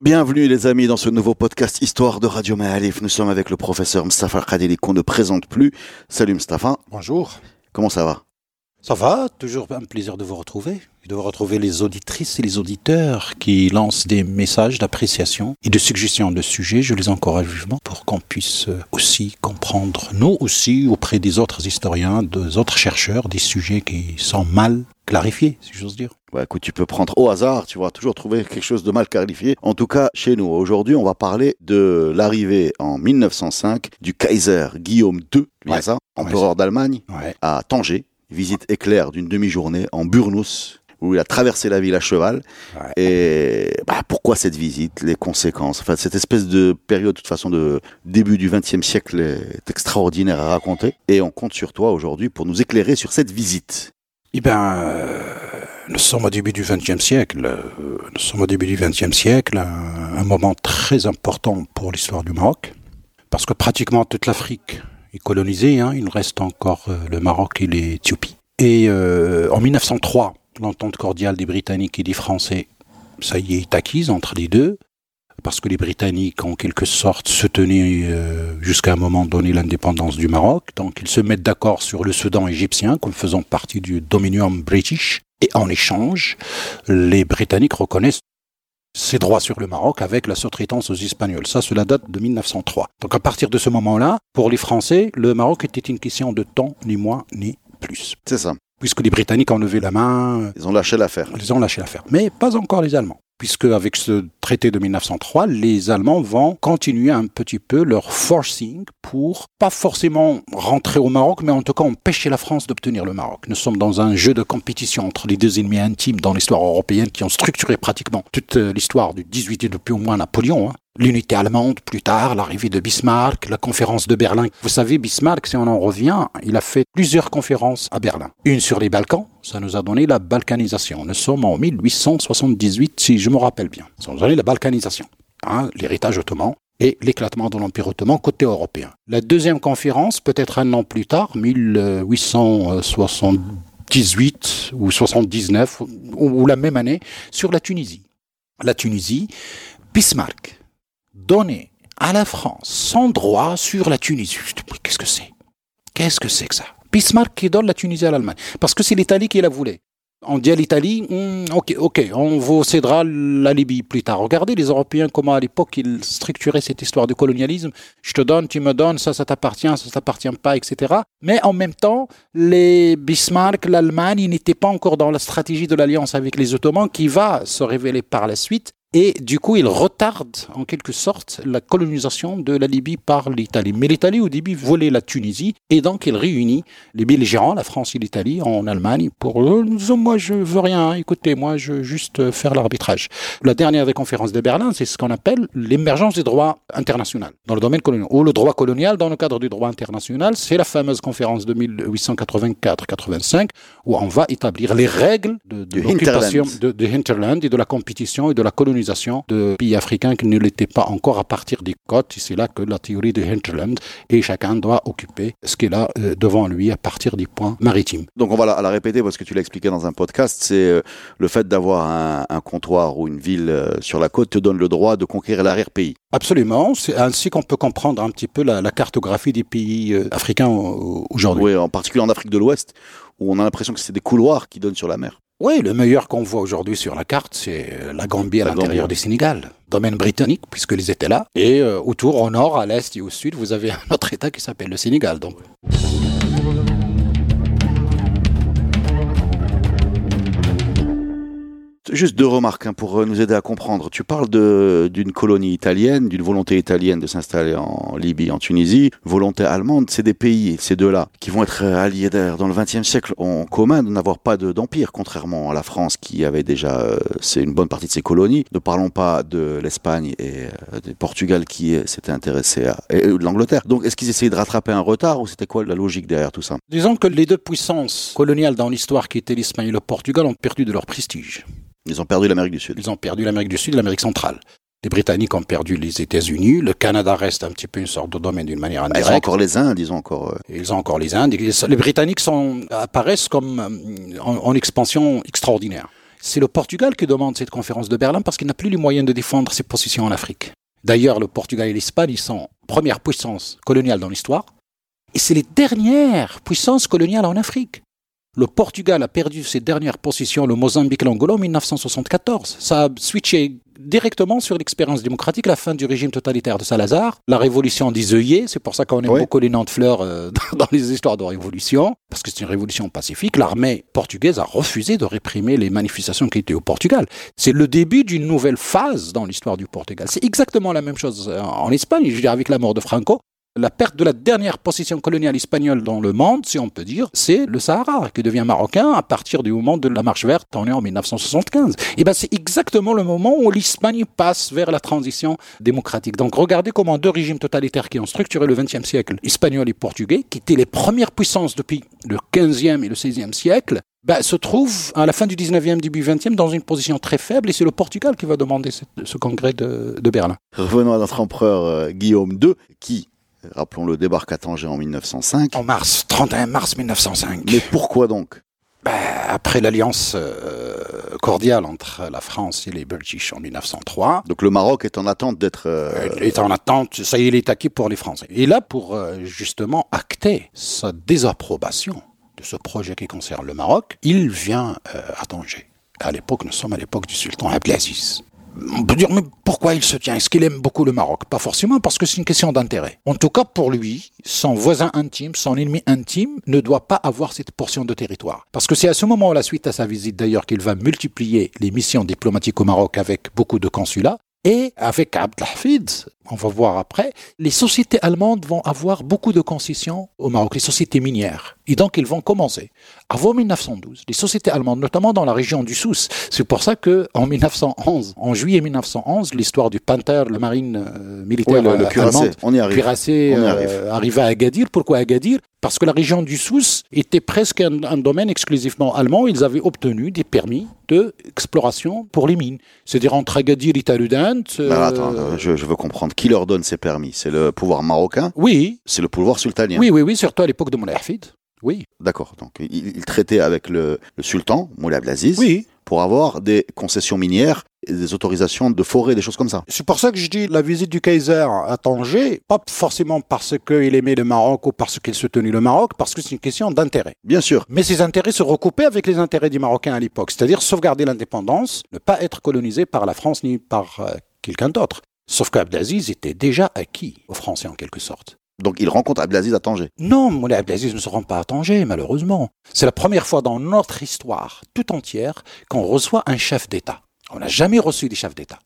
Bienvenue les amis dans ce nouveau podcast Histoire de Radio Maalif. Nous sommes avec le professeur Mustafa Khadili qu'on ne présente plus. Salut Mustafa. Bonjour. Comment ça va? Ça va, toujours un plaisir de vous retrouver. De retrouver les auditrices et les auditeurs qui lancent des messages d'appréciation et de suggestions de sujets. Je les encourage vivement pour qu'on puisse euh, aussi comprendre, nous aussi, auprès des autres historiens, des autres chercheurs, des sujets qui sont mal clarifiés, si j'ose dire. Ouais, écoute, tu peux prendre au hasard, tu vas toujours trouver quelque chose de mal qualifié. En tout cas, chez nous, aujourd'hui, on va parler de l'arrivée en 1905 du Kaiser Guillaume II, Ouais. ça, Ouais, empereur d'Allemagne, à Tanger. Visite éclair d'une demi-journée en Burnous, où il a traversé la ville à cheval. Ouais. Et bah, pourquoi cette visite, les conséquences? Enfin, cette espèce de période, de toute façon, de début du XXe siècle est extraordinaire à raconter. Et on compte sur toi aujourd'hui pour nous éclairer sur cette visite. Eh bien, euh, nous sommes au début du XXe siècle. euh, Nous sommes au début du XXe siècle, un, un moment très important pour l'histoire du Maroc, parce que pratiquement toute l'Afrique est colonisée. hein. il reste encore euh, le Maroc et l'Éthiopie. Et euh, en 1903, l'entente cordiale des Britanniques et des Français, ça y est, est acquise entre les deux, parce que les Britanniques, en quelque sorte, se tenaient euh, jusqu'à un moment donné l'indépendance du Maroc. Donc, ils se mettent d'accord sur le Soudan égyptien comme faisant partie du Dominium British. Et en échange, les Britanniques reconnaissent ses droits sur le Maroc avec la sous-traitance aux Espagnols. Ça, cela date de 1903. Donc, à partir de ce moment-là, pour les Français, le Maroc était une question de temps, ni moins, ni plus. C'est ça. Puisque les Britanniques ont levé la main, Ils ont lâché l'affaire. ils ont lâché l'affaire. Mais pas encore les Allemands. Puisque avec ce traité de 1903, les Allemands vont continuer un petit peu leur forcing pour pas forcément rentrer au Maroc, mais en tout cas empêcher la France d'obtenir le Maroc. Nous sommes dans un jeu de compétition entre les deux ennemis intimes dans l'histoire européenne qui ont structuré pratiquement toute euh, l'histoire du 18 et depuis au moins Napoléon. hein. L'unité allemande, plus tard, l'arrivée de Bismarck, la conférence de Berlin. Vous savez, Bismarck, si on en revient, il a fait plusieurs conférences à Berlin. Une sur les Balkans, ça nous a donné la balkanisation. Nous sommes en 1878, si je me rappelle bien. Ça nous a donné la balkanisation, hein, l'héritage ottoman et l'éclatement de l'Empire ottoman côté européen. La deuxième conférence, peut-être un an plus tard, 1878 ou 79, ou, la même année, sur la Tunisie. La Tunisie, Bismarck donnait à la France son droit sur la Tunisie. Qu'est-ce que c'est? Qu'est-ce que c'est que ça? Bismarck qui donne la Tunisie à l'Allemagne. Parce que c'est l'Italie qui la voulait. On dit à l'Italie, Hmm, ok, ok, on vous cédera la Libye plus tard. Regardez les Européens comment à l'époque ils structuraient cette histoire de colonialisme. Je te donne, tu me donnes, ça, ça t'appartient, ça, ça t'appartient pas, etc. Mais en même temps, les Bismarck, l'Allemagne, ils n'étaient pas encore dans la stratégie de l'alliance avec les Ottomans qui va se révéler par la suite. Et du coup, ils retardent en quelque sorte la colonisation de la Libye par l'Italie. Mais l'Italie, au début, volait la Tunisie et donc il réunit les belligérants, la France et l'Italie, en Allemagne pour euh, moi je veux rien, écoutez, moi je veux juste faire l'arbitrage. La dernière des conférences de Berlin, c'est ce qu'on appelle l'émergence du droit international dans le domaine colonial. Ou le droit colonial dans le cadre du droit international, c'est la fameuse conférence de 1884-85 où on va établir les règles de, l'occupation de, de hinterland et de la compétition et de la colonisation de pays africains qui ne l'étaient pas encore à partir des côtes. C'est là que la théorie de hinterland et chacun doit occuper ce qu'il a euh, devant lui à partir des points maritimes. Donc on va la, la répéter parce que tu l'as expliqué dans un podcast, c'est euh, le fait d'avoir un, un comptoir ou une ville euh, sur la côte te donne le droit de conquérir l'arrière-pays. Absolument, c'est ainsi qu'on peut comprendre un petit peu la, la cartographie des pays africains aujourd'hui. Oui, en particulier en Afrique de l'Ouest, où on a l'impression que c'est des couloirs qui donnent sur la mer. Oui, le meilleur qu'on voit aujourd'hui sur la carte, c'est euh, la Gambie à l'intérieur du Sénégal, domaine britannique, puisqu'ils étaient là. Et euh, autour, au nord, à l'est et au sud, vous avez un autre État qui s'appelle le Sénégal. Donc, Juste deux remarques hein, pour euh, nous aider à comprendre. Tu parles d'une colonie italienne, d'une volonté italienne de s'installer en Libye, en Tunisie, volonté allemande. C'est des pays, ces deux-là, qui vont être alliés dans le XXe siècle en commun de n'avoir pas d'empire, contrairement à la France qui avait déjà, euh, une bonne partie de ses colonies. Ne parlons pas de l'Espagne et euh, du Portugal qui s'était intéressé à, et, de l'Angleterre. Donc, est-ce qu'ils essayaient de rattraper un retard ou c'était quoi la logique derrière tout ça? Disons que les deux puissances coloniales dans l'histoire qui étaient l'Espagne et le Portugal ont perdu de leur prestige. Ils ont perdu l'Amérique du Sud. Ils ont perdu l'Amérique du Sud et l'Amérique centrale. Les Britanniques ont perdu les États-Unis. Le Canada reste un petit peu une sorte de domaine d'une manière indirecte. Ils ont encore les Indes, ils ont encore. Euh, ils ont encore les Indes. Les Britanniques sont, apparaissent comme euh, en, expansion extraordinaire. C'est le Portugal qui demande cette conférence de Berlin parce qu'il n'a plus les moyens de défendre ses positions en Afrique. D'ailleurs, le Portugal et l'Espagne sont première puissance coloniale dans l'histoire. Et c'est les dernières puissances coloniales en Afrique. Le Portugal a perdu ses dernières positions, le Mozambique et l'Angola en 1974. Ça a switché directement sur l'expérience démocratique, la fin du régime totalitaire de Salazar, la révolution des œillets, c'est pour ça qu'on aime beaucoup les noms de fleurs euh, dans les histoires de révolution, parce que c'est une révolution pacifique. L'armée portugaise a refusé de réprimer les manifestations qui étaient au Portugal. C'est le début d'une nouvelle phase dans l'histoire du Portugal. C'est exactement la même chose en Espagne, je veux dire, avec la mort de Franco la perte de la dernière position coloniale espagnole dans le monde, si on peut dire, c'est le Sahara, qui devient marocain à partir du moment de la marche verte, en 1975. Et ben c'est exactement le moment où l'Espagne passe vers la transition démocratique. Donc regardez comment deux régimes totalitaires qui ont structuré le XXe siècle, espagnol et portugais, qui étaient les premières puissances depuis le XVe et le XVIe siècle, ben, se trouvent à la fin du 19e, début 20e dans une position très faible et c'est le Portugal qui va demander ce, congrès de, Berlin. Revenons à notre empereur euh, Guillaume II qui rappelons-le, débarque à Tanger en 1905. En mars, 31 mars 1905. Mais pourquoi donc? Ben, Après l'alliance euh, cordiale entre la France et les British en 1903. Donc le Maroc est en attente d'être... Euh, euh, est en attente, ça y est, il est acquis pour les Français. Et là, pour justement acter sa désapprobation de ce projet qui concerne le Maroc, il vient à Tanger. À l'époque, nous sommes à l'époque du sultan Abdelaziz on peut dire, mais pourquoi il se tient? Est-ce qu'il aime beaucoup le Maroc? Pas forcément, parce que c'est une question d'intérêt. En tout cas, pour lui, son voisin intime, son ennemi intime, ne doit pas avoir cette portion de territoire. Parce que c'est à ce moment, la suite à sa visite d'ailleurs, qu'il va multiplier les missions diplomatiques au Maroc avec beaucoup de consulats. Et avec Abdelhafid, on va voir après, les sociétés allemandes vont avoir beaucoup de concessions au Maroc, les sociétés minières. Et donc, ils vont commencer. Avant 1912, les sociétés allemandes, notamment dans la région du Sousse, c'est pour ça que en 1911, en juillet 1911, l'histoire du Panther, la marine euh, militaire le, allemande, on y arrive. Euh, arriva à Agadir. Pourquoi Agadir? Parce que la région du Sousse était presque un, un domaine exclusivement allemand. Ils avaient obtenu des permis d'exploration pour les mines. C'est-à-dire entre Agadir et Tarudant. Euh... attends, je, je veux comprendre qui leur donne ces permis? C'est le pouvoir marocain? Oui. C'est le pouvoir sultanien? Oui, oui, oui, surtout à l'époque de Moulay Hafid. Oui. D'accord. Donc, il, traitait avec le, sultan, Moulay Abdelaziz, oui. pour avoir des concessions minières des autorisations de forêt, des choses comme ça. C'est pour ça que je dis la visite du Kaiser à Tanger, pas forcément parce qu'il aimait le Maroc ou parce qu'il soutenait le Maroc, parce que c'est une question d'intérêt. Bien sûr. Mais ces intérêts se recoupaient avec les intérêts des Marocains à l'époque, c'est-à-dire sauvegarder l'indépendance, ne pas être colonisé par la France ni par euh, quelqu'un d'autre. Sauf qu'Abdelaziz était déjà acquis aux Français en quelque sorte. Donc il rencontre Abdelaziz à Tanger Non, Moulay Abdelaziz ne se rend pas à Tanger, malheureusement. C'est la première fois dans notre histoire tout entière qu'on reçoit un chef d'État. On n'a jamais reçu des chefs d'État.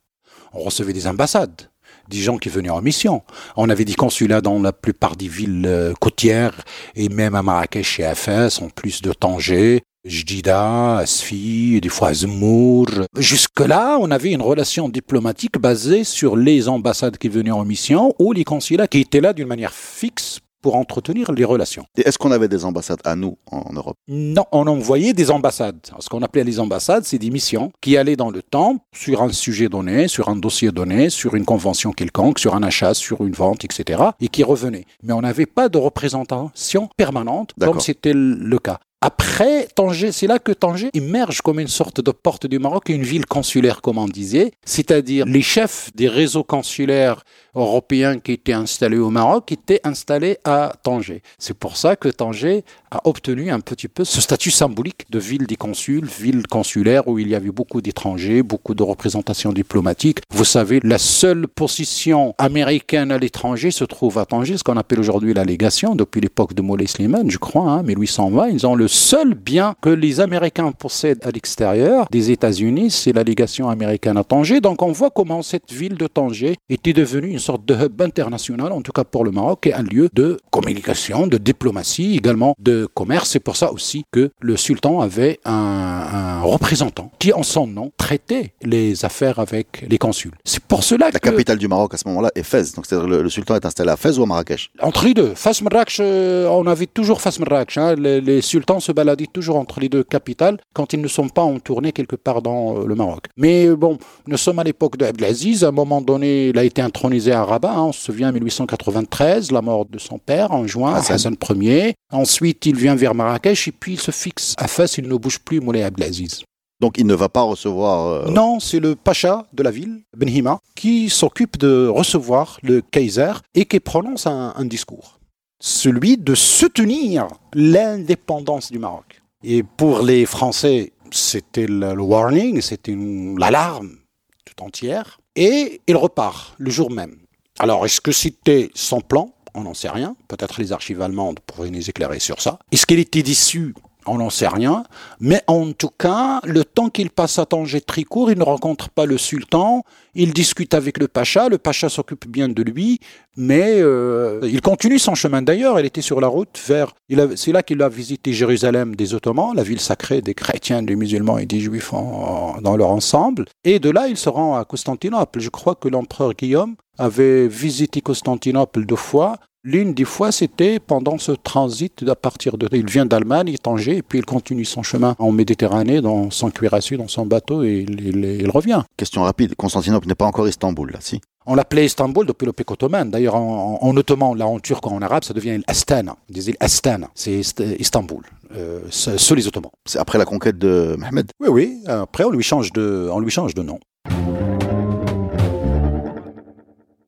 On recevait des ambassades, des gens qui venaient en mission. On avait des consulats dans la plupart des villes euh, côtières et même à Marrakech et à Fès, en plus de Tanger. Jdida, Asfi, des fois Zemmour. Jusque-là, on avait une relation diplomatique basée sur les ambassades qui venaient en mission ou les consulats qui étaient là d'une manière fixe pour entretenir les relations. Est-ce qu'on avait des ambassades à nous en Europe? Non, on envoyait des ambassades. Ce qu'on appelait les ambassades, c'est des missions qui allaient dans le temps sur un sujet donné, sur un dossier donné, sur une convention quelconque, sur un achat, sur une vente, etc. et qui revenaient. Mais on n'avait pas de représentation permanente comme c'était le cas. Après, Tanger, c'est là que Tanger émerge comme une sorte de porte du Maroc, une ville consulaire, comme on disait, c'est-à-dire les chefs des réseaux consulaires européens qui étaient installés au Maroc étaient installés à Tanger. C'est pour ça que Tanger a obtenu un petit peu ce statut symbolique de ville des consuls, ville consulaire où il y avait beaucoup d'étrangers, beaucoup de représentations diplomatiques. Vous savez, la seule position américaine à l'étranger se trouve à Tanger, ce qu'on appelle aujourd'hui la légation, depuis l'époque de Molay Slimane, je crois, hein, 1820. Ils ont le seul bien que les Américains possèdent à l'extérieur des États-Unis, c'est la légation américaine à Tanger. Donc on voit comment cette ville de Tanger était devenue une sorte de hub international, en tout cas pour le Maroc, et un lieu de communication, de diplomatie, également de commerce. C'est pour ça aussi que le sultan avait un, un représentant qui, en son nom, traitait les affaires avec les consuls. C'est pour cela La que... capitale du Maroc à ce moment-là est Fès. Donc c'est-à-dire le, le sultan est installé à Fès ou à Marrakech? Entre les deux. Fas Marrakech, euh, on avait toujours Fas Marrakech. hein. Les, les sultans se baladaient toujours entre les deux capitales quand ils ne sont pas en tournée quelque part dans euh, le Maroc. Mais euh, bon, nous sommes à l'époque d'Abdelaziz. À un moment donné, il a été intronisé à Rabat. hein. On se souvient, en 1893, la mort de son père en juin, Hassan. Hassan Ier. Ensuite, il vient vers Marrakech et puis il se fixe à Fès. Il ne bouge plus, Moulay Abdelaziz. Donc il ne va pas recevoir. euh, Non, c'est le pacha de la ville, Benhima, qui s'occupe de recevoir le Kaiser et qui prononce un, un discours. Celui de soutenir l'indépendance du Maroc. Et pour les Français, c'était le, warning, c'était l'alarme tout entière. Et il repart le jour même. Alors, est-ce que c'était son plan? On n'en sait rien. Peut-être les archives allemandes pourraient nous éclairer sur ça. Est-ce qu'il était déçu On n'en sait rien. Mais en tout cas, le temps qu'il passe à Tanger est très court. Il ne rencontre pas le sultan. Il discute avec le pacha. Le pacha s'occupe bien de lui. Mais euh, il continue son chemin d'ailleurs. Il était sur la route vers. C'est là qu'il a visité Jérusalem des Ottomans, la ville sacrée des chrétiens, des musulmans et des juifs dans leur ensemble. Et de là, il se rend à Constantinople. Je crois que l'empereur Guillaume avait visité Constantinople deux fois. L'une des fois, c'était pendant ce transit à partir de... Il vient d'Allemagne, il est Tanger, et puis il continue son chemin en Méditerranée, dans son cuirassé, dans son bateau, et il, il- il revient. Question rapide. Constantinople n'est pas encore Istanbul, là, si? On l'appelait Istanbul depuis l'époque ottomane. D'ailleurs, en, en- en ottoman, là en turc, en arabe, ça devient Astana, des îles Astana. C'est Ist- Istanbul, euh, ceux les Ottomans. C'est après la conquête de Mohamed. Oui, oui. Après, on lui change de, on lui change de nom.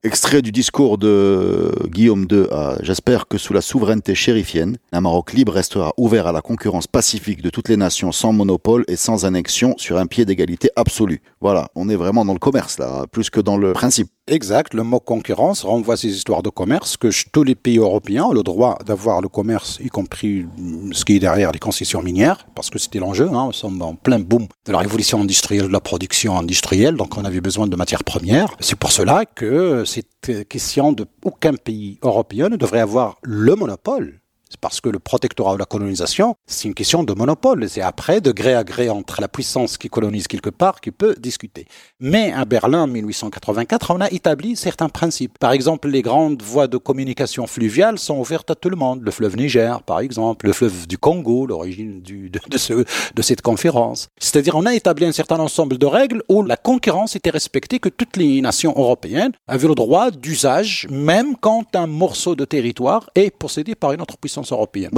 Extrait du discours de Guillaume II à J'espère que sous la souveraineté chérifienne, un Maroc libre restera ouvert à la concurrence pacifique de toutes les nations sans monopole et sans annexion sur un pied d'égalité absolue. Voilà, on est vraiment dans le commerce là, plus que dans le principe. Exact, le mot concurrence renvoie à ces histoires de commerce que tous les pays européens ont le droit d'avoir le commerce, y compris mm, ce qui est derrière les concessions minières, parce que c'était l'enjeu. Hein, nous sommes en plein boom de la révolution industrielle, de la production industrielle, donc on avait besoin de matières premières. C'est pour cela que cette euh, question de aucun pays européen ne devrait avoir le monopole. Parce que le protectorat ou la colonisation, c'est une question de monopole. C'est après, de gré à gré entre la puissance qui colonise quelque part, qui peut discuter. Mais à Berlin, en 1884, on a établi certains principes. Par exemple, les grandes voies de communication fluviale sont ouvertes à tout le monde. Le fleuve Niger, par exemple, le fleuve du Congo, l'origine de, de ce- de cette conférence. C'est-à-dire, on a établi un certain ensemble de règles où la concurrence était respectée, que toutes les nations européennes avaient le droit d'usage, même quand un morceau de territoire est possédé par une autre puissance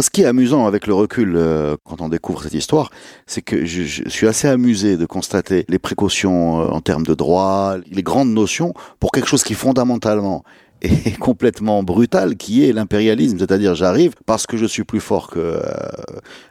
ce qui est amusant avec le recul, euh, quand on découvre cette histoire, c'est que je, je suis assez amusé de constater les précautions euh, en termes de droit, les grandes notions pour quelque chose qui fondamentalement est complètement brutal, qui est l'impérialisme. C'est-à-dire, j'arrive parce que je suis plus fort que euh,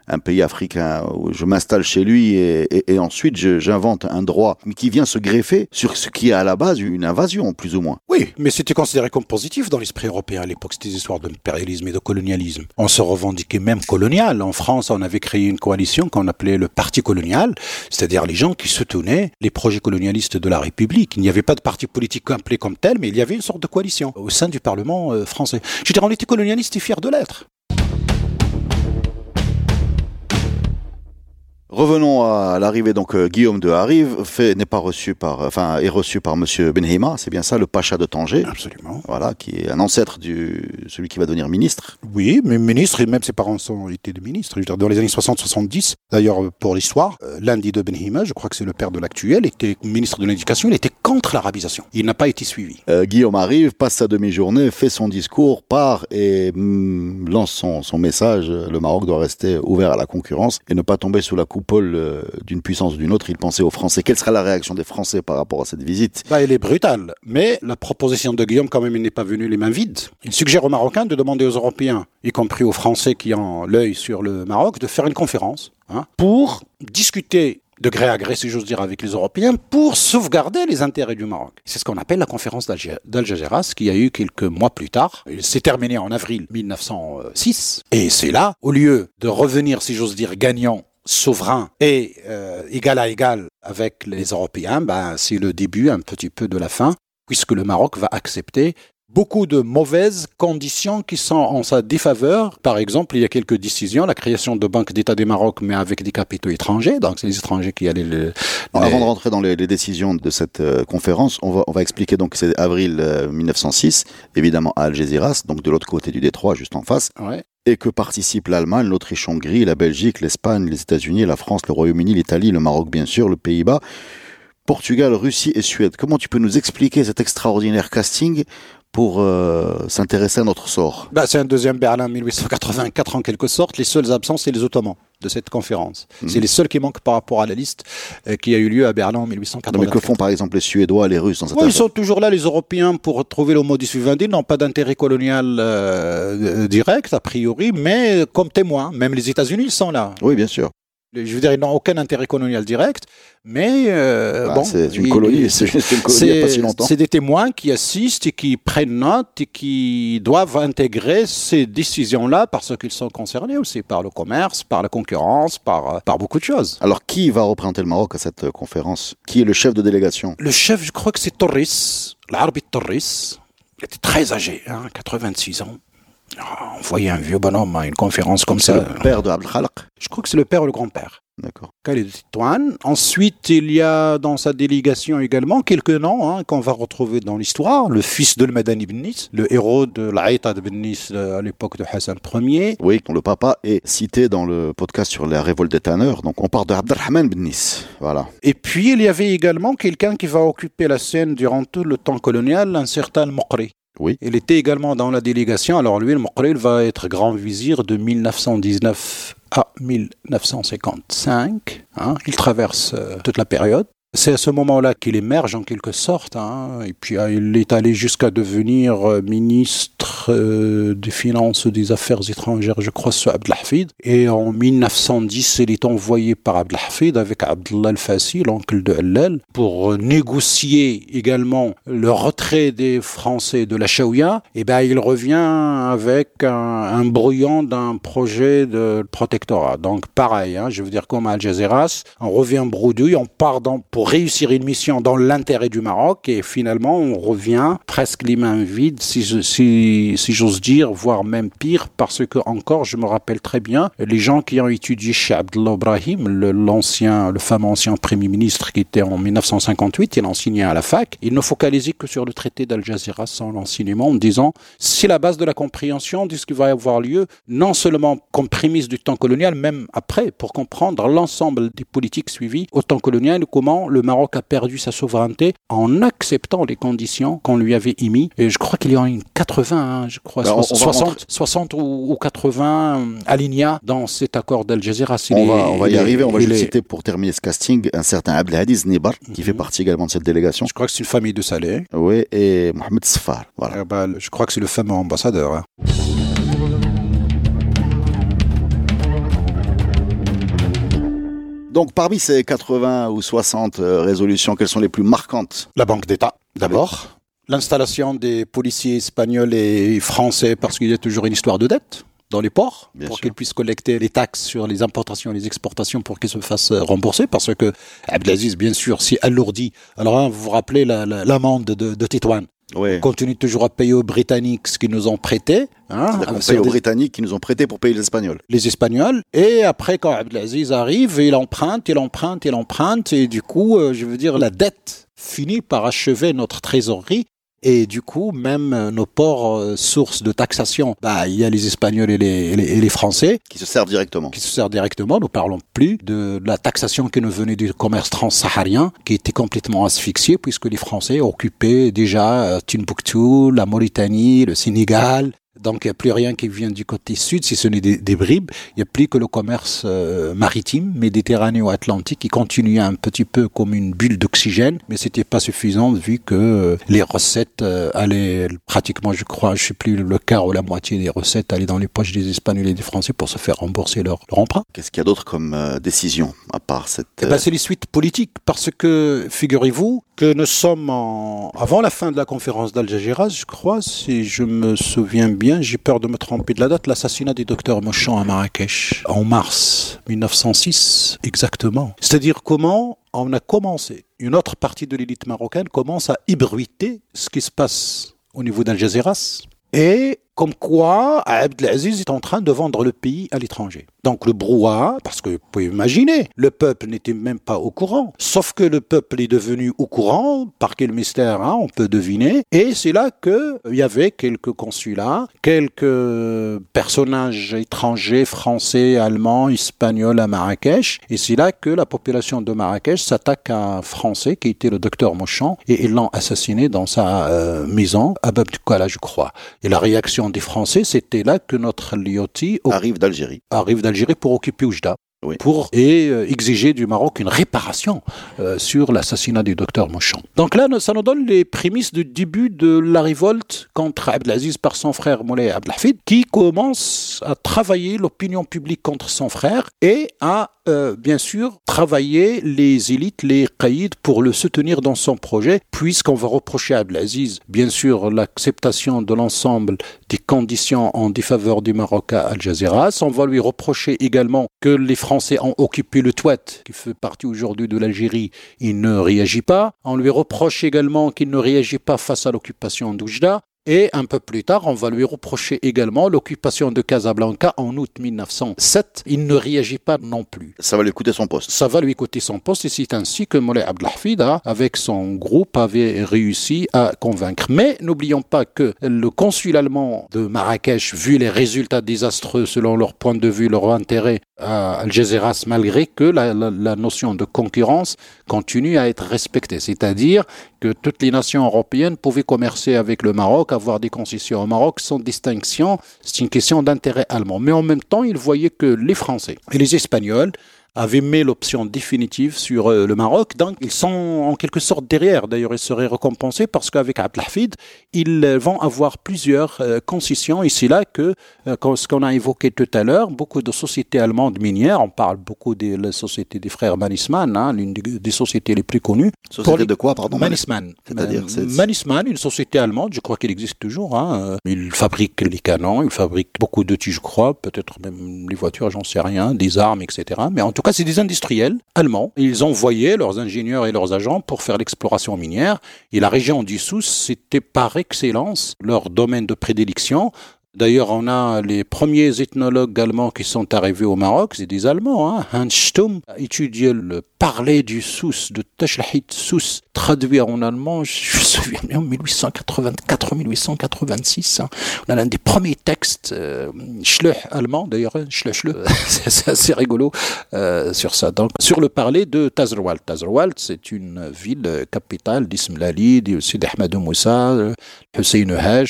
un pays africain, où je m'installe chez lui et, et- et ensuite j'invente un droit qui vient se greffer sur ce qui est à la base une invasion, plus ou moins. Oui, mais c'était considéré comme positif dans l'esprit européen à l'époque. Des histoires d'impérialisme et de colonialisme. On se revendiquait même colonial. En France, on avait créé une coalition qu'on appelait le Parti colonial, c'est-à-dire les gens qui soutenaient les projets colonialistes de la République. Il n'y avait pas de parti politique appelé comme tel, mais il y avait une sorte de coalition au sein du Parlement euh, français. Je veux dire, on était colonialiste et fiers de l'être. Revenons à l'arrivée. Donc euh, Guillaume arrive, fait n'est pas reçu par, enfin est reçu par Monsieur Benhima, c'est bien ça, le pacha de Tanger. Absolument. Voilà, qui est un ancêtre du celui qui va devenir ministre. Oui, mais ministre, et même ses parents sont, étaient des ministres. Dans les années 60-70, d'ailleurs, euh, pour l'histoire, euh, l'un des deux Benhima, je crois que c'est le père de l'actuel, était ministre de l'Éducation, il était contre l'arabisation. Il n'a pas été suivi. Euh, Guillaume arrive, passe sa demi-journée, fait son discours, part et mm, lance son, son message. Le Maroc doit rester ouvert à la concurrence et ne pas tomber sous la coupole euh, d'une puissance ou d'une autre. Il pensait aux Français. Quelle sera la réaction des Français par rapport à cette visite? Bah, elle est brutale. Mais la proposition de Guillaume, quand même, il n'est pas venu les mains vides. Il suggère aux Marocains de demander aux Européens, y compris aux Français qui ont l'œil sur le Maroc, de faire une conférence hein, pour discuter de gré à gré, si j'ose dire, avec les Européens pour sauvegarder les intérêts du Maroc. C'est ce qu'on appelle la conférence d'Algéras qui a eu quelques mois plus tard. Il s'est terminé en avril 1906. Et c'est là, au lieu de revenir, si j'ose dire, gagnant souverain et euh, égal à égal avec les Européens, ben, c'est le début un petit peu de la fin, puisque le Maroc va accepter beaucoup de mauvaises conditions qui sont en sa défaveur. Par exemple, il y a quelques décisions, la création de banques d'État du Maroc, mais avec des capitaux étrangers. Donc, c'est les étrangers qui allaient le... Avant de rentrer dans les, décisions de cette euh, conférence, on va, on va expliquer donc c'est avril 1906, euh, évidemment à Algeciras, donc de l'autre côté du détroit, juste en face. Ouais. Et que participent l'Allemagne, l'Autriche-Hongrie, la Belgique, l'Espagne, les États-Unis, la France, le Royaume-Uni, l'Italie, le Maroc, bien sûr, le Pays-Bas. Portugal, Russie et Suède. Comment tu peux nous expliquer cet extraordinaire casting pour euh, s'intéresser à notre sort? Bah, C'est un deuxième Berlin 1884 en quelque sorte. Les seuls absents, c'est les Ottomans de cette conférence. Mhm. C'est les seuls qui manquent par rapport à la liste euh, qui a eu lieu à Berlin en 1884. mais que font par exemple les Suédois, les Russes dans cette oui, Ils sont toujours là, les Européens, pour trouver le modus vivendi. Ils n'ont pas d'intérêt colonial euh, direct, a priori, mais comme témoins. Même les États-Unis, ils sont là. Oui, bien sûr. Je veux dire, ils n'ont aucun intérêt colonial direct, mais euh, bah, bon, c'est une colonie, c'est une colonie il pas si longtemps. C'est des témoins qui assistent et qui prennent note et qui doivent intégrer ces décisions-là parce qu'ils sont concernés aussi par le commerce, par la concurrence, par, euh, par beaucoup de choses. Alors, qui va représenter le Maroc à cette euh, conférence? Qui est le chef de délégation? Le chef, je crois que c'est Torres, l'arbitre Torres. Il était très âgé, hein, 86 ans. Ah, envoyer un vieux bonhomme à une conférence comme ça. le père de Abdelkhalak Je crois que c'est le père ou le grand-père. D'accord. Khalid Titouane. Ensuite, il y a dans sa délégation également quelques noms hein, qu'on va retrouver dans l'histoire. Le fils de Madani ibn Nis, le héros de l'Aïta de Nis euh, à l'époque de Hassan Ier. Oui, dont le papa est cité dans le podcast sur la révolte des tanneurs. Donc on parle de Abdelrahman ibn Nis. Voilà. Et puis, il y avait également quelqu'un qui va occuper la scène durant tout le temps colonial, un certain Mokri. Oui. Il était également dans la délégation. Alors lui, le Mokril va être grand vizir de 1919 à 1955. Hein. Il traverse euh, toute la période. C'est à ce moment-là qu'il émerge en quelque sorte, hein, et puis euh, il est allé jusqu'à devenir euh, ministre euh, des Finances et des Affaires étrangères, je crois, sous Abdelhafid. Et en 1910, il est envoyé par Abdelhafid avec Abdullah al-Fassi, l'oncle de Hallal, pour négocier également le retrait des Français de la Shaouia. Et ben, il revient avec un, brouillon d'un projet de protectorat. Donc pareil, hein, je veux dire comme à Al on revient brouillon, on part dans, pour réussir une mission dans l'intérêt du Maroc et finalement on revient presque les mains vides, si, si, si j'ose dire, voire même pire, parce que encore, je me rappelle très bien, les gens qui ont étudié chez Ibrahim, l'ancien, le, fameux ancien premier ministre qui était en 1958, il enseignait à la fac, il ne focalisait que sur le traité d'Al Jazeera sans l'enseignement en disant c'est la base de la compréhension de ce qui va avoir lieu, non seulement comme prémisse du temps colonial, même après, pour comprendre l'ensemble des politiques suivies au temps colonial, comment le Maroc a perdu sa souveraineté en acceptant les conditions qu'on lui avait émises. Et je crois qu'il y en a une 80, hein, je crois, 60, 60, ou, 80 euh, alignats dans cet accord d'Algérie. On, va, on va y arriver, on va juste citer pour terminer ce casting un certain Abdelhadiz Nibar, qui fait mhm. partie également de cette délégation. Je crois que c'est une famille de Saleh. Oui, et Mohamed Sfar. Voilà. Eh ben, je crois que c'est le fameux ambassadeur. Hein. Donc parmi ces 80 ou 60 euh, résolutions, quelles sont les plus marquantes? La Banque d'État, d'abord. L'installation des policiers espagnols et français, parce qu'il y a toujours une histoire de dette dans les ports pour qu'ils puissent collecter les taxes sur les importations et les exportations pour qu'ils se fassent euh, rembourser parce que Abdelaziz bien sûr s'y alourdit. Alors hein, vous vous rappelez l'amende de, de On continue toujours à payer aux Britanniques ce qu'ils nous ont prêté. Hein, on paye aux Britanniques qui nous ont prêté pour payer les Espagnols. Les Espagnols. Et après, quand Abdelaziz arrive, il emprunte, il emprunte, il emprunte. Et du coup, euh, je veux dire, la dette finit par achever notre trésorerie et du coup, même euh, nos ports euh, sources de taxation, bah, il y a les Espagnols et les, et les, Français. Qui se servent directement. Qui se servent directement. Nous parlons plus de la taxation qui nous venait du commerce transsaharien, qui était complètement asphyxié, puisque les Français occupaient déjà euh, Timbuktu, la Mauritanie, le Sénégal, Donc il n'y a plus rien qui vient du côté sud, si ce n'est des, bribes. Il n'y a plus que le commerce euh, maritime, méditerranéo-atlantique, qui continuait un petit peu comme une bulle d'oxygène, mais c'était pas suffisant vu que euh, les recettes euh, allaient pratiquement, je crois, je sais plus le quart ou la moitié des recettes allaient dans les poches des Espagnols et des Français pour se faire rembourser leur, emprunt. Qu'est-ce qu'il y a d'autre comme décision à part cette eh ben, c'est les suites politiques, parce que figurez-vous que nous sommes avant la fin de la conférence d'Al Jazeera, je crois, si je me souviens bien, j'ai peur de me tromper de la date, l'assassinat du docteur Mochan à Marrakech en mars 1906, exactement. C'est-à-dire comment on a commencé, une autre partie de l'élite marocaine commence à ébruiter ce qui se passe au niveau d'Al Jazeera et comme quoi Abdelaziz est en train de vendre le pays à l'étranger. Donc le brouhaha, parce que vous pouvez imaginer, le peuple n'était même pas au courant. Sauf que le peuple est devenu au courant, par quel mystère hein, on peut deviner. Et c'est là qu'il y avait quelques consulats, quelques personnages étrangers, français, allemands, espagnols à Marrakech. Et c'est là que la population de Marrakech s'attaque à un Français qui était le docteur Mochamp et ils l'ont assassiné dans sa euh, maison à Babdoukkala, je crois. Et la réaction des Français, c'était là que notre Lyotti arrive d'Algérie. Arrive d'Algérie pour occuper Oujda. Pour et euh, exiger du Maroc une réparation euh, sur l'assassinat du docteur Mouchon. Donc là, ça nous donne les prémices du début de la révolte contre Abdelaziz par son frère Moulay Abdelhafid, qui commence à travailler l'opinion publique contre son frère et à euh, bien sûr, travailler les élites, les caïds, pour le soutenir dans son projet, puisqu'on va reprocher à Abdelaziz, bien sûr, l'acceptation de l'ensemble des conditions en défaveur du Maroc à Al Jazeera. On va lui reprocher également que les Français ont occupé le Touat, qui fait partie aujourd'hui de l'Algérie. Il ne réagit pas. On lui reproche également qu'il ne réagit pas face à l'occupation d'Oujda. Et un peu plus tard, on va lui reprocher également l'occupation de Casablanca en août 1907. Il ne réagit pas non plus. Ça va lui coûter son poste. Ça va lui coûter son poste et c'est ainsi que Moulay Abdelhafid, avec son groupe, avait réussi à convaincre. Mais n'oublions pas que le consul allemand de Marrakech, vu les résultats désastreux selon leur point de vue, leur intérêt à Algeciras, malgré que la, la notion de concurrence continue à être respectée. C'est-à-dire que toutes les nations européennes pouvaient commercer avec le Maroc avoir des concessions au Maroc sans distinction. C'est une question d'intérêt allemand. Mais en même temps, il voyait que les Français et les Espagnols avaient mis l'option définitive sur euh, le Maroc. Donc, ils sont en quelque sorte derrière. D'ailleurs, ils seraient récompensés parce qu'avec Abdelhafid, ils vont avoir plusieurs euh, concessions. Et c'est là que, euh, ce qu'on a évoqué tout à l'heure, beaucoup de sociétés allemandes minières, on parle beaucoup de la société des frères Manisman, hein, l'une des, sociétés les plus connues. Société de quoi, pardon Manisman. C'est-à-dire Manisman, une société allemande, je crois qu'elle existe toujours. Hein. Ils fabriquent les canons, ils fabriquent beaucoup de je crois, peut-être même les voitures, j'en sais rien, des armes, etc. Mais en tout c'est des industriels allemands. Ils envoyaient leurs ingénieurs et leurs agents pour faire l'exploration minière. Et la région du Sousse, c'était par excellence leur domaine de prédilection. D'ailleurs, on a les premiers ethnologues allemands qui sont arrivés au Maroc, c'est des Allemands. Hein. Hans Stumm a étudié le parler du Sousse, de Tashlahit Sousse, traduit en allemand, je me souviens bien, en 1884-1886. Hein. On a l'un des premiers textes, euh, allemand d'ailleurs, hein, c'est assez rigolo euh, sur ça. Donc, sur le parler de Tazrwalt. Tazrwalt, c'est une ville capitale d'Ism Lali, de Sidi Ahmed Moussa, euh, Hussein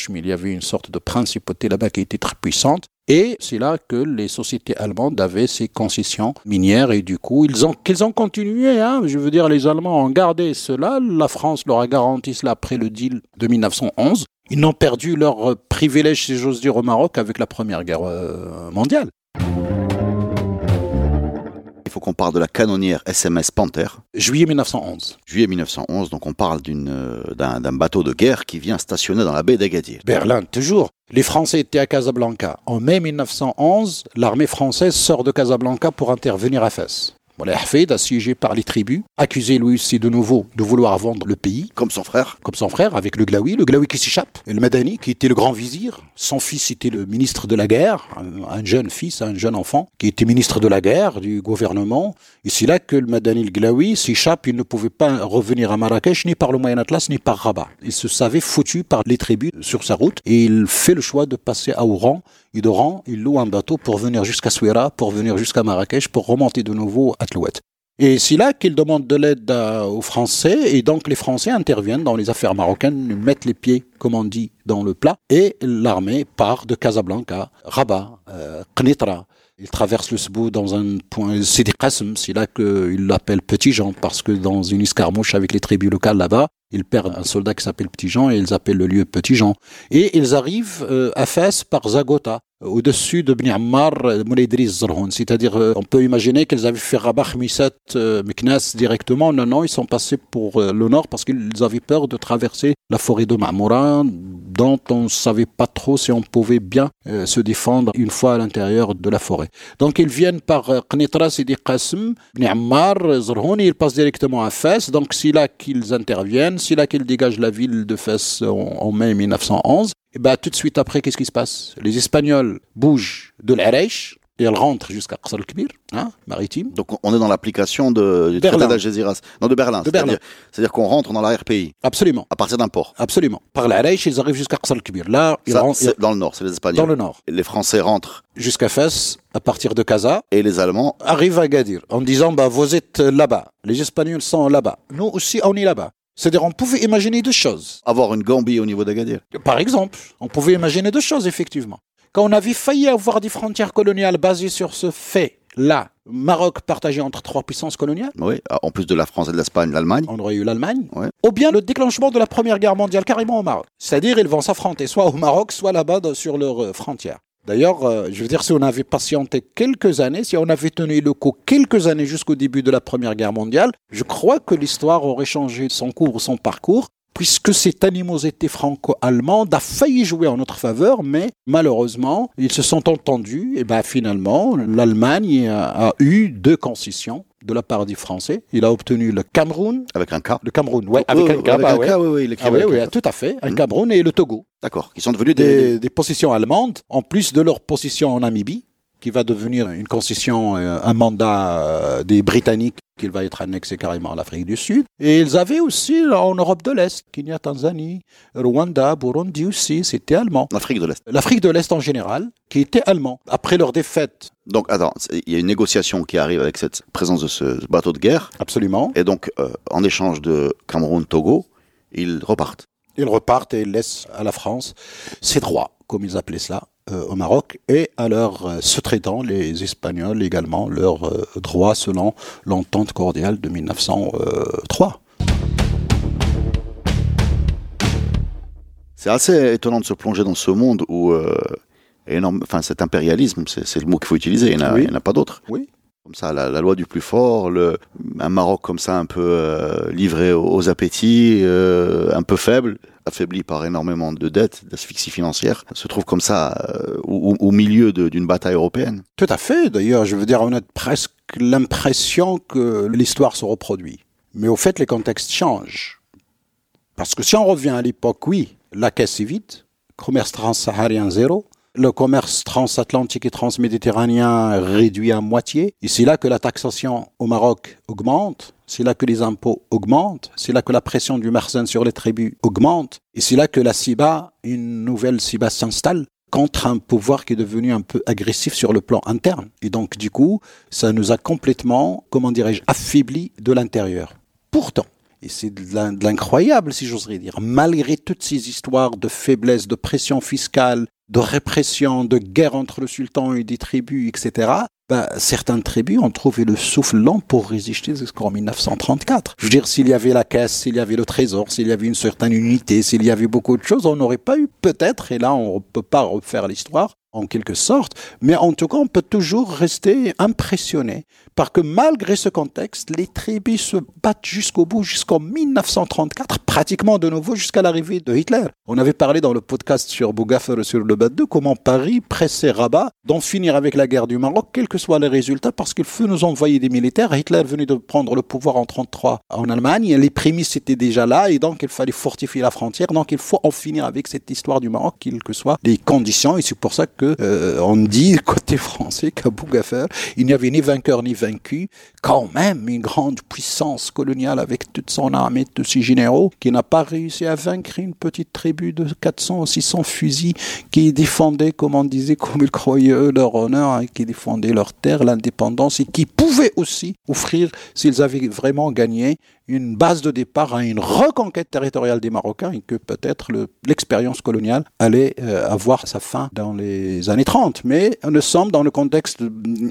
mais il y avait une sorte de principauté qui était très puissante. Et c'est là que les sociétés allemandes avaient ces concessions minières et du coup, ils ont, qu'ils ont continué. Hein, je veux dire, les Allemands ont gardé cela. La France leur a garanti cela après le deal de 1911. Ils n'ont perdu leur privilège, si j'ose dire, au Maroc avec la Première Guerre euh, mondiale faut qu'on parle de la canonnière SMS Panther. Juillet 1911. Juillet 1911, donc on parle euh, d'un bateau de guerre qui vient stationner dans la baie d'Agadir. Berlin, toujours. Les Français étaient à Casablanca. En mai 1911, l'armée française sort de Casablanca pour intervenir à Fès. Hafid, assiégé par les tribus, accusé lui aussi de nouveau de vouloir vendre le pays. Comme son frère. Comme son frère, avec le Glaoui, le Glaoui qui s'échappe. Et le Madani, qui était le grand vizir. Son fils était le ministre de la guerre, un, jeune fils, un jeune enfant, qui était ministre de la guerre, du gouvernement. Et c'est là que le Madani, le Glaoui, s'échappe. Il ne pouvait pas revenir à Marrakech, ni par le Moyen Atlas, ni par Rabat. Il se savait foutu par les tribus sur sa route. Et il fait le choix de passer à Oran il loue un bateau pour venir jusqu'à Souira, pour venir jusqu'à Marrakech, pour remonter de nouveau à Tlouet. Et c'est là qu'ils demandent de l'aide aux Français, et donc les Français interviennent dans les affaires marocaines, mettent les pieds, comme on dit, dans le plat, et l'armée part de Casablanca, Rabat, euh, Knitra. Il traverse le Sbou dans un point, c'est des c'est là qu'il l'appelle Petit Jean, parce que dans une escarmouche avec les tribus locales là-bas, ils perdent un soldat qui s'appelle Petit Jean et ils appellent le lieu Petit Jean. Et ils arrivent euh, à Fès par Zagota au-dessus de Bni Ammar, Moulaïdriz Zarhoun. C'est-à-dire, euh, on peut imaginer qu'ils avaient fait Rabat, Misat, euh, Meknas directement. Non, non, ils sont passés pour euh, le nord parce qu'ils avaient peur de traverser la forêt de Mamoura, dont on ne savait pas trop si on pouvait bien se défendre une fois à l'intérieur de la forêt. Donc, ils viennent par Qnitra, Sidi Qasm, Ammar, Zarhoun, et ils passent directement à Fès. Donc, c'est là qu'ils interviennent, c'est là qu'ils dégagent la ville de Fès en, en mai 1911. Et bah, tout de suite après, qu'est-ce qui se passe? Les Espagnols bougent de l'Arèche et elles rentrent jusqu'à Qasr al-Kbir, hein, maritime. Donc on est dans l'application de, du traité d'Algeciras, non de Berlin. De Berlin. C'est-à-dire qu'on rentre dans la RPI. Absolument. À partir d'un port. Absolument. Par l'Arèche, ils arrivent jusqu'à Qasr al-Kbir. Là, ils rentrent. Dans le nord, c'est les Espagnols. Dans le nord. Et les Français rentrent. Jusqu'à Fès, à partir de Casa. Et les Allemands arrivent à Gadir en disant bah, vous êtes là-bas. Les Espagnols sont là-bas. Nous aussi, on est là-bas. C'est-à-dire, on pouvait imaginer deux choses. Avoir une Gambie au niveau d'Agadir. Par exemple, on pouvait imaginer deux choses, effectivement. Quand on avait failli avoir des frontières coloniales basées sur ce fait-là, Maroc partagé entre trois puissances coloniales. Oui, en plus de la France et de l'Espagne, l'Allemagne. On aurait eu l'Allemagne. Ou bien le déclenchement de la Première Guerre mondiale carrément au Maroc. C'est-à-dire, ils vont s'affronter soit au Maroc, soit là-bas sur leurs euh, frontières. D'ailleurs, euh, je veux dire, si on avait patienté quelques années, si on avait tenu le coup quelques années jusqu'au début de la Première Guerre mondiale, je crois que l'histoire aurait changé son cours, son parcours, puisque cette animosité franco-allemande a failli jouer en notre faveur, mais malheureusement, ils se sont entendus, et ben finalement, l'Allemagne a, eu deux concessions de la part des Français. Il a obtenu le Cameroun. Avec un K Le Cameroun, oui. Avec un K, avec un K, oui, oui, il ah, oui, oui, tout à fait. Un hmm. Cameroun et le Togo. D'accord, qui sont devenus des... des... positions allemandes, en plus de leur position en Namibie, qui va devenir une concession, euh, un mandat euh, des Britanniques qu'il va être annexé carrément à l'Afrique du Sud. Et ils avaient aussi en Europe de l'Est, Kenya, Tanzanie, Rwanda, Burundi aussi, c'était allemand. L'Afrique de l'Est. L'Afrique de l'Est en général, qui était allemand. Après leur défaite. Donc, attends, il y a une négociation qui arrive avec cette présence de ce bateau de guerre. Absolument. Et donc, euh, en échange de Cameroun-Togo, ils repartent. Ils repartent et laissent à la France ses droits, comme ils appelaient cela, euh, au Maroc et à leurs euh, sous-traitants, les Espagnols également, leurs euh, droits selon l'entente cordiale de 1903. C'est assez étonnant de se plonger dans ce monde où énorme, enfin cet impérialisme, c'est le mot qu'il faut utiliser, il n'y en, a pas d'autre. Oui. Comme ça, la, loi du plus fort, le, un Maroc comme ça un peu livré aux, appétits, un peu faible, affaibli par énormément de dettes, d'asphyxie financière, se trouve comme ça euh, au, milieu d'une bataille européenne. Tout à fait. D'ailleurs, je veux dire, on a presque l'impression que l'histoire se reproduit. Mais au fait, les contextes changent. Parce que si on revient à l'époque, oui, la caisse est vide, commerce transsaharien zéro, le commerce transatlantique et transméditerranéen réduit à moitié. Et c'est là que la taxation au Maroc augmente, c'est là que les impôts augmentent, c'est là que la pression du Marzen sur les tribus augmente, et c'est là que la CIBA, une nouvelle CIBA s'installe contre un pouvoir qui est devenu un peu agressif sur le plan interne. Et donc, du coup, ça nous a complètement, comment dirais-je, affaibli de l'intérieur. Pourtant, et c'est de l'incroyable, si j'oserais dire, malgré toutes ces histoires de faiblesse, de pression fiscale, de répression, de guerre entre le sultan et des tribus, etc., bah, certaines tribus ont trouvé le souffle lent pour résister jusqu'en 1934. Je veux dire, s'il y avait la caisse, s'il y avait le trésor, s'il y avait une certaine unité, s'il y avait beaucoup de choses, on n'aurait pas eu peut-être, et là on ne peut pas refaire l'histoire, en quelque sorte, mais en tout cas, on peut toujours rester impressionné parce que malgré ce contexte, les tribus se battent jusqu'au bout, jusqu'en 1934, pratiquement de nouveau jusqu'à l'arrivée de Hitler. On avait parlé dans le podcast sur Bougafer sur le Badou comment Paris pressait Rabat d'en finir avec la guerre du Maroc, quels que soient les résultats, parce qu'il faut nous envoyer des militaires. Hitler venait de prendre le pouvoir en 33 en Allemagne, les prémices étaient déjà là, et donc il fallait fortifier la frontière, donc il faut en finir avec cette histoire du Maroc, quelles que soient les conditions, et c'est pour ça que euh, on dit côté français qu'à Bougafer, il n'y avait ni vainqueur ni vaincu, quand même une grande puissance coloniale avec toute son armée de six généraux qui n'a pas réussi à vaincre une petite tribu de 400 ou 600 fusils qui défendaient, comme on disait, comme ils croyaient eux, leur honneur et qui défendaient leur terre, l'indépendance et qui pouvaient aussi offrir, s'ils avaient vraiment gagné, une base de départ à une reconquête territoriale des Marocains et que peut-être l'expérience coloniale allait euh, avoir sa fin dans les années 30. Mais nous sommes dans le contexte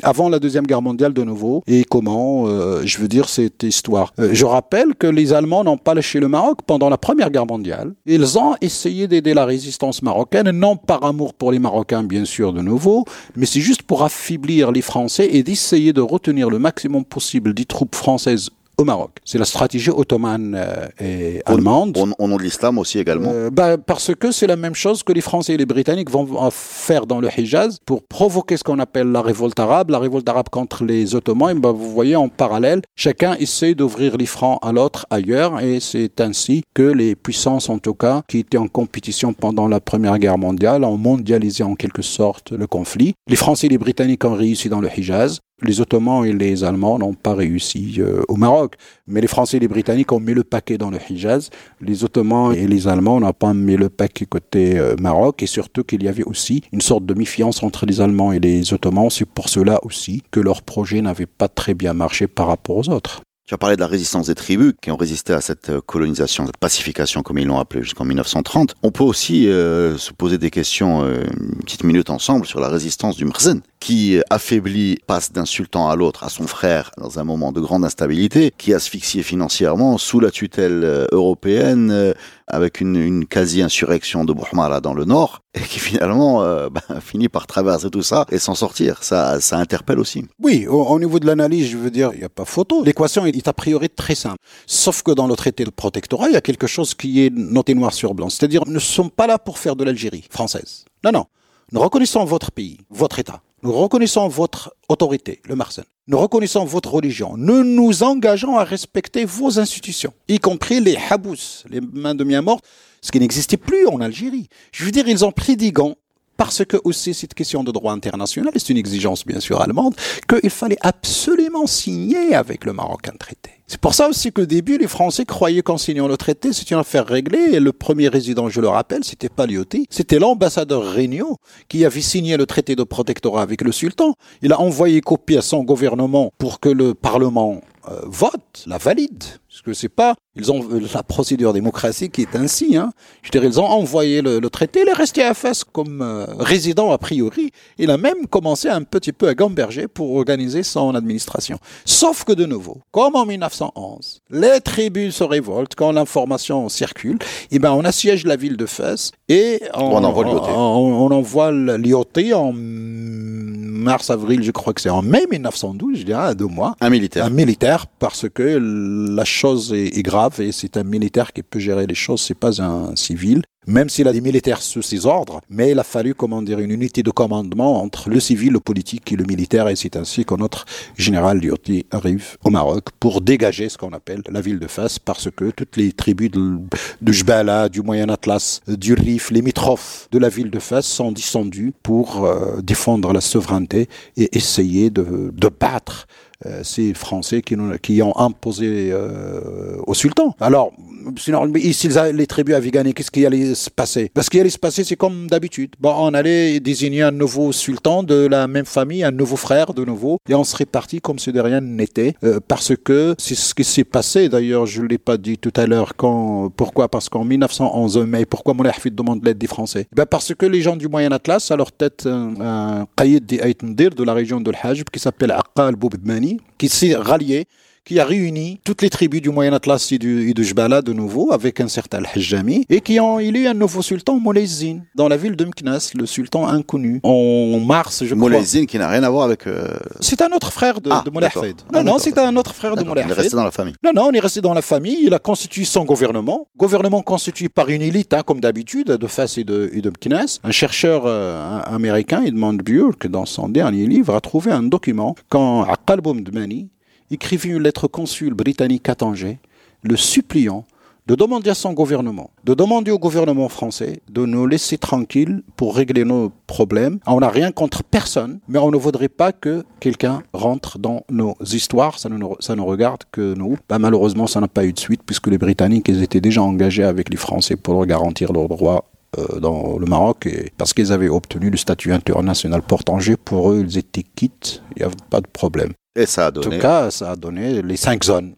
avant la Deuxième Guerre mondiale de nouveau. Et comment, euh, je veux dire, cette histoire? Euh, je rappelle que les Allemands n'ont pas lâché le Maroc pendant la Première Guerre mondiale. Ils ont essayé d'aider la résistance marocaine, non par amour pour les Marocains, bien sûr, de nouveau, mais c'est juste pour affaiblir les Français et d'essayer de retenir le maximum possible des troupes françaises au Maroc. C'est la stratégie ottomane euh, et allemande. Au, nom de l'islam aussi également euh, bah, Parce que c'est la même chose que les Français et les Britanniques vont faire dans le Hijaz pour provoquer ce qu'on appelle la révolte arabe. La révolte arabe contre les Ottomans, et bah, vous voyez en parallèle, chacun essaie d'ouvrir les francs à l'autre ailleurs et c'est ainsi que les puissances en tout cas qui étaient en compétition pendant la Première Guerre mondiale ont mondialisé en quelque sorte le conflit. Les Français et les Britanniques ont réussi dans le Hijaz. Les Ottomans et les Allemands n'ont pas réussi euh, au Maroc, mais les Français et les Britanniques ont mis le paquet dans le Hijaz. Les Ottomans et les Allemands n'ont pas mis le paquet côté euh, Maroc, et surtout qu'il y avait aussi une sorte de méfiance entre les Allemands et les Ottomans. C'est pour cela aussi que leur projet n'avait pas très bien marché par rapport aux autres. Tu as parlé de la résistance des tribus qui ont résisté à cette euh, colonisation, cette pacification comme ils l'ont appelé jusqu'en 1930. On peut aussi euh, se poser des questions euh, une petite minute ensemble sur la résistance du Mrzen qui affaiblit, passe d'un sultan à l'autre, à son frère dans un moment de grande instabilité, qui asphyxié financièrement sous la tutelle européenne, avec une, quasi-insurrection de Bouhmara dans le nord, et qui finalement euh, ben, finit par traverser tout ça et s'en sortir. Ça, ça interpelle aussi. Oui, au, niveau de l'analyse, je veux dire, il n'y a pas photo. L'équation est a priori très simple. Sauf que dans le traité de protectorat, il y a quelque chose qui est noté noir sur blanc. C'est-à-dire, nous ne sommes pas là pour faire de l'Algérie française. Non, non. Nous reconnaissons votre pays, votre État. Nous reconnaissons votre autorité, le Marsen. Nous reconnaissons votre religion. Nous nous engageons à respecter vos institutions, y compris les habous, les mains de mort, ce qui n'existait plus en Algérie. Je veux dire, ils ont gants parce que aussi cette question de droit international, c'est une exigence bien sûr allemande, qu'il fallait absolument signer avec le Maroc un traité. C'est pour ça aussi qu'au début, les Français croyaient qu'en signant le traité, c'était une affaire réglée. Et le premier résident, je le rappelle, c'était pas Lyoté, c'était l'ambassadeur Regnault qui avait signé le traité de protectorat avec le sultan. Il a envoyé copie à son gouvernement pour que le Parlement euh, vote, la valide. Parce que c'est pas, ils ont la procédure démocratique qui est ainsi. Hein. Je dirais, ils ont envoyé le, traité, il est resté à Fès comme euh, résident a priori. Il a même commencé un petit peu à gamberger pour organiser son administration. Sauf que de nouveau, comme en 1911, les tribus se révoltent quand l'information circule. Et eh ben, on assiège la ville de Fès et on, envoie on, on envoie l'IOT en mars-avril, je crois que c'est en mai 1912, je dirais, à deux mois. Un militaire. Un militaire, parce que la chose est, grave et c'est un militaire qui peut gérer les choses, c'est pas un civil. Même s'il a des militaires sous ses ordres, mais il a fallu, comment dire, une unité de commandement entre le civil, le politique et le militaire, et c'est ainsi que notre général Lyotti arrive au Maroc pour dégager ce qu'on appelle la ville de Fès, parce que toutes les tribus de, de Jbala, du Moyen Atlas, du Rif, les mitrophes de la ville de Fès sont descendus pour euh, défendre la souveraineté et essayer de, battre ces Français qui, ont imposé euh, au sultan. Alors, sinon, si les tribus gagné, qu'est-ce qui allait se passer? Parce qu'il allait se passer, c'est comme d'habitude. Bon, on allait désigner un nouveau sultan de la même famille, un nouveau frère de nouveau, et on serait parti comme si de rien n'était, euh, parce que c'est ce qui s'est passé. D'ailleurs, je ne l'ai pas dit tout à l'heure. Quand, pourquoi? Parce qu'en 1911 mai, pourquoi Moulay Hafid demande l'aide des Français? Ben Parce que les gens du Moyen Atlas, à leur tête, un, un de la région de l'Hajb, qui s'appelle Aqal Qui s'est rallié qui a réuni toutes les tribus du Moyen Atlas et, du, Jbala de nouveau, avec un certain Al-Hajjami, et qui ont élu un nouveau sultan, Moulezine, dans la ville de Mknas, le sultan inconnu, en mars, je crois. Moulezine qui n'a rien à voir avec... Euh, c'est un autre frère de, ah, de Moulay Non, non, c'est un autre frère de Moulay Il est resté dans la famille. Non, non, on est resté dans la famille, il a constitué son gouvernement, gouvernement constitué par une élite, hein, comme d'habitude, de Fès et de, et de Mknas. Un chercheur euh, américain, Edmond Burke, dans son dernier livre, a trouvé un document quand Aqal Boumdmani, écrivit une lettre au consul britannique à Tanger, le suppliant de demander à son gouvernement, de demander au gouvernement français de nous laisser tranquilles pour régler nos problèmes. On n'a rien contre personne, mais on ne voudrait pas que quelqu'un rentre dans nos histoires. Ça ne, ça ne regarde que nous. Bah, malheureusement, ça n'a pas eu de suite puisque les Britanniques étaient déjà engagés avec les Français pour leur garantir leurs droits dans le Maroc et parce qu'ils avaient obtenu le statut international portanger, pour eux, ils étaient quittes, il n'y avait pas de problème. Et ça a donné. En tout cas, ça a donné les cinq zones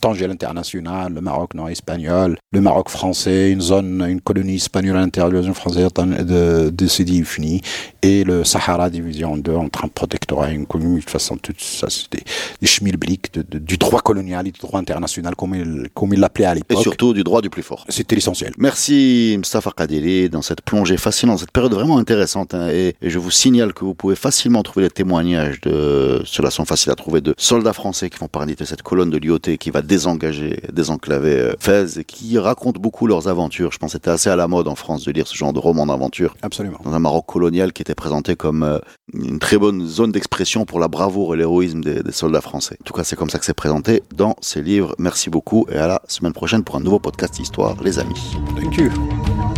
Tanger international, le Maroc non espagnol, le Maroc français, une zone, une colonie espagnole à l'intérieur de la zone française de, de Sidi Ifni, et le Sahara division 2 entre un protectorat et une colonie. De toute façon, tout ça, c'était des schmilblick de, du droit colonial et du droit international, comme il, comme il l'appelait à l'époque. Et surtout du droit du plus fort. C'était l'essentiel. Merci Mustafa Kadiri dans cette plongée fascinante, cette période vraiment intéressante. Hein, et, et, je vous signale que vous pouvez facilement trouver des témoignages de, cela sont faciles à trouver, de soldats français qui font partie de cette colonne de l'IOT qui va désengagés, désenclavés euh, Fès, et qui racontent beaucoup leurs aventures. Je pense que c'était assez à la mode en France de lire ce genre de roman d'aventure. Absolument. Dans un Maroc colonial qui était présenté comme euh, une très bonne zone d'expression pour la bravoure et l'héroïsme des, des, soldats français. En tout cas, c'est comme ça que c'est présenté dans ces livres. Merci beaucoup et à la semaine prochaine pour un nouveau podcast Histoire, les amis. Thank you.